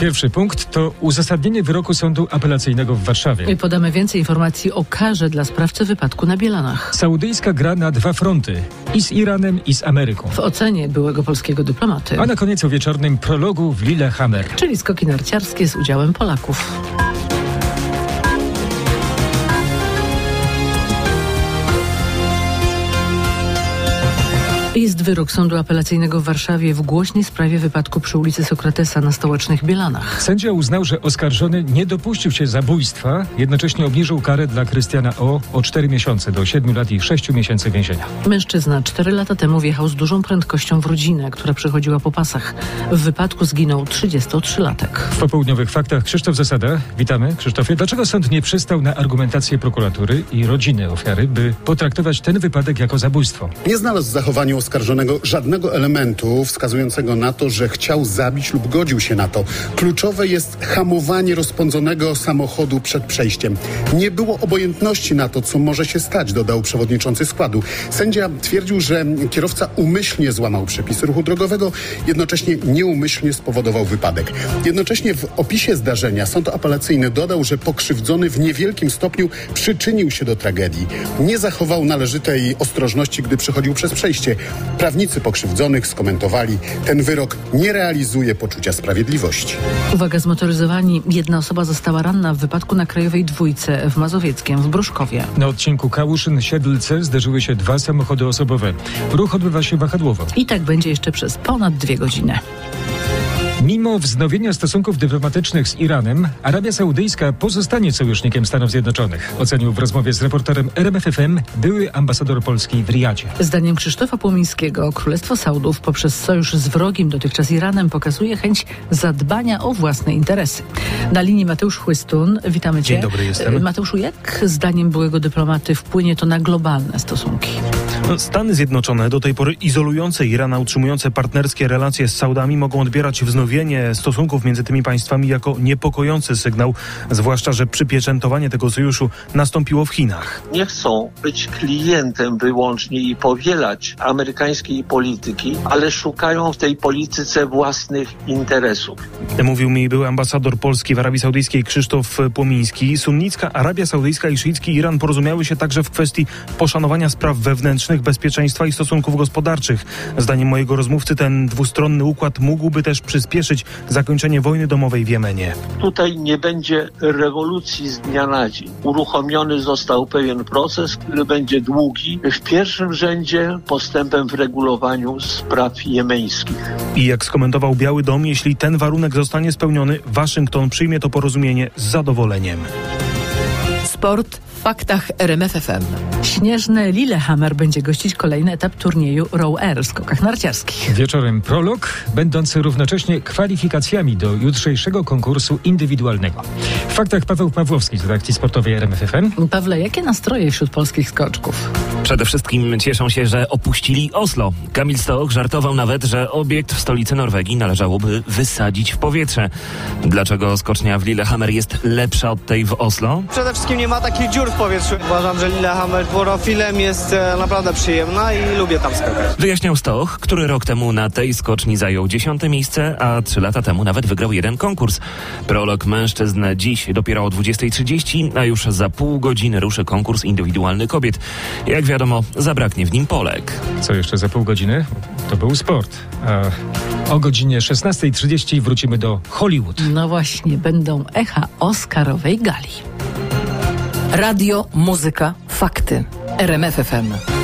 Pierwszy punkt to uzasadnienie wyroku sądu apelacyjnego w Warszawie. I podamy więcej informacji o karze dla sprawcy wypadku na Bielanach. Saudyjska gra na dwa fronty. I z Iranem, i z Ameryką. W ocenie byłego polskiego dyplomaty. A na koniec o wieczornym prologu w Lillehammer. Czyli skoki narciarskie z udziałem Polaków. Jest wyrok sądu apelacyjnego w Warszawie w głośnej sprawie wypadku przy ulicy Sokratesa na stołecznych Bielanach. Sędzia uznał, że oskarżony nie dopuścił się zabójstwa, jednocześnie obniżył karę dla Krystiana O o 4 miesiące do 7 lat i 6 miesięcy więzienia. Mężczyzna 4 lata temu wjechał z dużą prędkością w rodzinę, która przechodziła po pasach. W wypadku zginął 33-latek. W popołudniowych faktach Krzysztof Zasada. Witamy. Krzysztofie, dlaczego sąd nie przystał na argumentację prokuratury i rodziny ofiary, by potraktować ten wypadek jako zabójstwo? Nie znalazł w zachowaniu oskarżonego żadnego elementu wskazującego na to, że chciał zabić lub godził się na to. Kluczowe jest hamowanie rozpędzonego samochodu przed przejściem. Nie było obojętności na to, co może się stać, dodał przewodniczący składu. Sędzia twierdził, że kierowca umyślnie złamał przepisy ruchu drogowego, jednocześnie nieumyślnie spowodował wypadek. Jednocześnie w opisie zdarzenia sąd apelacyjny dodał, że pokrzywdzony w niewielkim stopniu przyczynił się do tragedii. Nie zachował należytej ostrożności, gdy przechodził przez przejście. Prawnicy pokrzywdzonych skomentowali, ten wyrok nie realizuje poczucia sprawiedliwości. Uwaga, zmotoryzowani. Jedna osoba została ranna w wypadku na Krajowej Dwójce w Mazowieckiem w Bruszkowie. Na odcinku Kałuszyn-Siedlce zderzyły się dwa samochody osobowe. Ruch odbywa się wahadłowo. I tak będzie jeszcze przez ponad dwie godziny. Mimo wznowienia stosunków dyplomatycznych z Iranem, Arabia Saudyjska pozostanie sojusznikiem Stanów Zjednoczonych, ocenił w rozmowie z reporterem RMFFM były ambasador Polski w Riyadzie. Zdaniem Krzysztofa Płomińskiego, Królestwo Saudów poprzez sojusz z wrogim dotychczas Iranem pokazuje chęć zadbania o własne interesy. Na linii Mateusz Chłystun, witamy Cię. Dzień dobry, jestem. Mateuszu, jak zdaniem byłego dyplomaty wpłynie to na globalne stosunki? Stany Zjednoczone, do tej pory izolujące Irana, utrzymujące partnerskie relacje z Saudami, mogą odbierać wznowienie stosunków między tymi państwami jako niepokojący sygnał, zwłaszcza, że przypieczętowanie tego sojuszu nastąpiło w Chinach. nie chcą być klientem wyłącznie i powielać amerykańskiej polityki, ale szukają w tej polityce własnych interesów. Mówił mi były ambasador Polski w Arabii Saudyjskiej Krzysztof Płomiński. Sunnicka Arabia Saudyjska i szyicki Iran porozumiały się także w kwestii poszanowania spraw wewnętrznych, bezpieczeństwa i stosunków gospodarczych. Zdaniem mojego rozmówcy ten dwustronny układ mógłby też przyspieszyć zakończenie wojny domowej w Jemenie. Tutaj nie będzie rewolucji z dnia na dzień. Uruchomiony został pewien proces, który będzie długi. W pierwszym rzędzie postępem w regulowaniu spraw jemeńskich. I jak skomentował Biały Dom, jeśli ten warunek zostanie spełniony, Waszyngton przyjmie to porozumienie z zadowoleniem. Sport w faktach RMFFM. Śnieżny Lillehammer będzie gościć kolejny etap turnieju Row Air w skokach narciarskich. Wieczorem prolog, będący równocześnie kwalifikacjami do jutrzejszego konkursu indywidualnego. Faktach Paweł Pawłowski z redakcji sportowej RMFFM. Pawle, jakie nastroje wśród polskich skoczków? Przede wszystkim cieszą się, że opuścili Oslo. Kamil Stoch żartował nawet, że obiekt w stolicy Norwegii należałoby wysadzić w powietrze. Dlaczego skocznia w Lillehammer jest lepsza od tej w Oslo? Przede wszystkim nie ma takich dziur w powietrzu. Uważam, że Lillehammer profilem jest e, naprawdę przyjemna i lubię tam skakać. Wyjaśniał Stoch, który rok temu na tej skoczni zajął dziesiąte miejsce, a trzy lata temu nawet wygrał jeden konkurs. Prolog mężczyzn dziś dopiero o 20.30, a już za pół godziny ruszy konkurs indywidualny kobiet. Jak wiadomo, zabraknie w nim Polek. Co jeszcze za pół godziny? To był sport. A o godzinie 16.30 wrócimy do Hollywood. No właśnie, będą echa Oscarowej gali. Radio, muzyka, fakty. RMFFM.